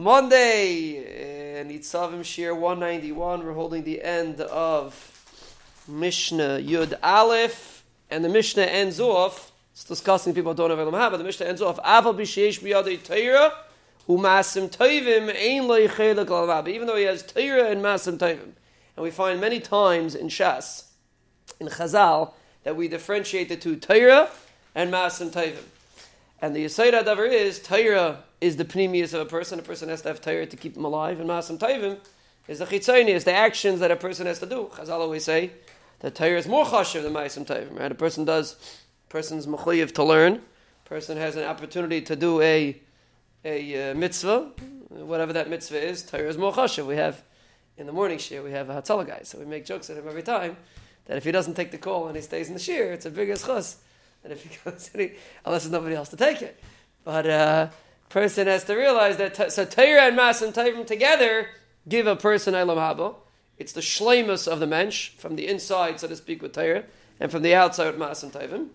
Monday, in Itzavim Shir 191, we're holding the end of Mishnah Yud Aleph, and the Mishnah ends off, it's discussing people don't have Elam but the Mishnah ends off, Aval B'Sheish B'Yadei Teira, U'Masim Toivim, Ein Lo even though he has Teira and Masim Toivim. And we find many times in Shas, in Chazal, that we differentiate the two, Teira and Masim Toivim. And the Yisayid Adavar is, Torah is the pneumius of a person. A person has to have Torah to keep him alive. And Masam Taivim is the Chitzayni, is the actions that a person has to do. Chazal always say that Torah is more chashiv than Masam Taivim. Right? A person does, person's mechuyev to learn. person has an opportunity to do a, a uh, mitzvah, whatever that mitzvah is. Torah is more chashiv. We have, in the morning shir, we have a Hatzalah guy. So we make jokes at him every time that if he doesn't take the call and he stays in the shir, it's a bigger chus if he goes, unless there's nobody else to take it. But uh, person has to realize that t- so Torah and Masim Toivim together give a person Elam Haba. It's the shlemus of the mensch from the inside, so to speak, with Torah, and from the outside with Masim Toivim.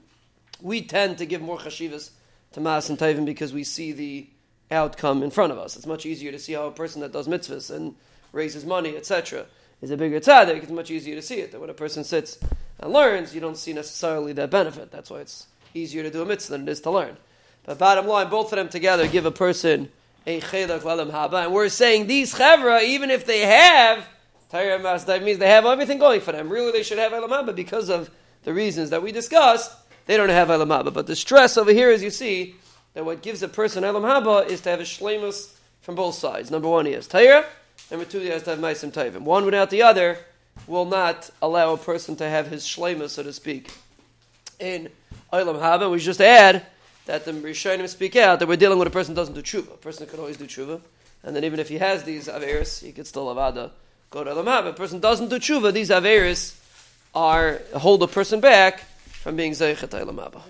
We tend to give more chashivas to Masim Toivim because we see the outcome in front of us. It's much easier to see how a person that does mitzvahs and raises money, etc., is a bigger tzaddik. It's much easier to see it than when a person sits and learns, you don't see necessarily that benefit. That's why it's easier to do a mitzvah than it is to learn. But bottom line, both of them together give a person a chedak lelam haba. And we're saying these chevra, even if they have Torah that means they have everything going for them. Really, they should have elam haba because of the reasons that we discussed. They don't have elam haba. But the stress over here, as you see that what gives a person elam haba is to have a shlemus from both sides. Number one, he has Torah. Number two, he has to have meisim tayvim. One without the other will not allow a person to have his shleima, so to speak, in Olam Haba. We just add that the Rishonim speak out that we're dealing with a person who doesn't do tshuva. A person can always do tshuva, and then even if he has these averis, he could still avada go to Olam Haba. A person doesn't do tshuva, these averis are hold a person back from being zeichet Olam Haba.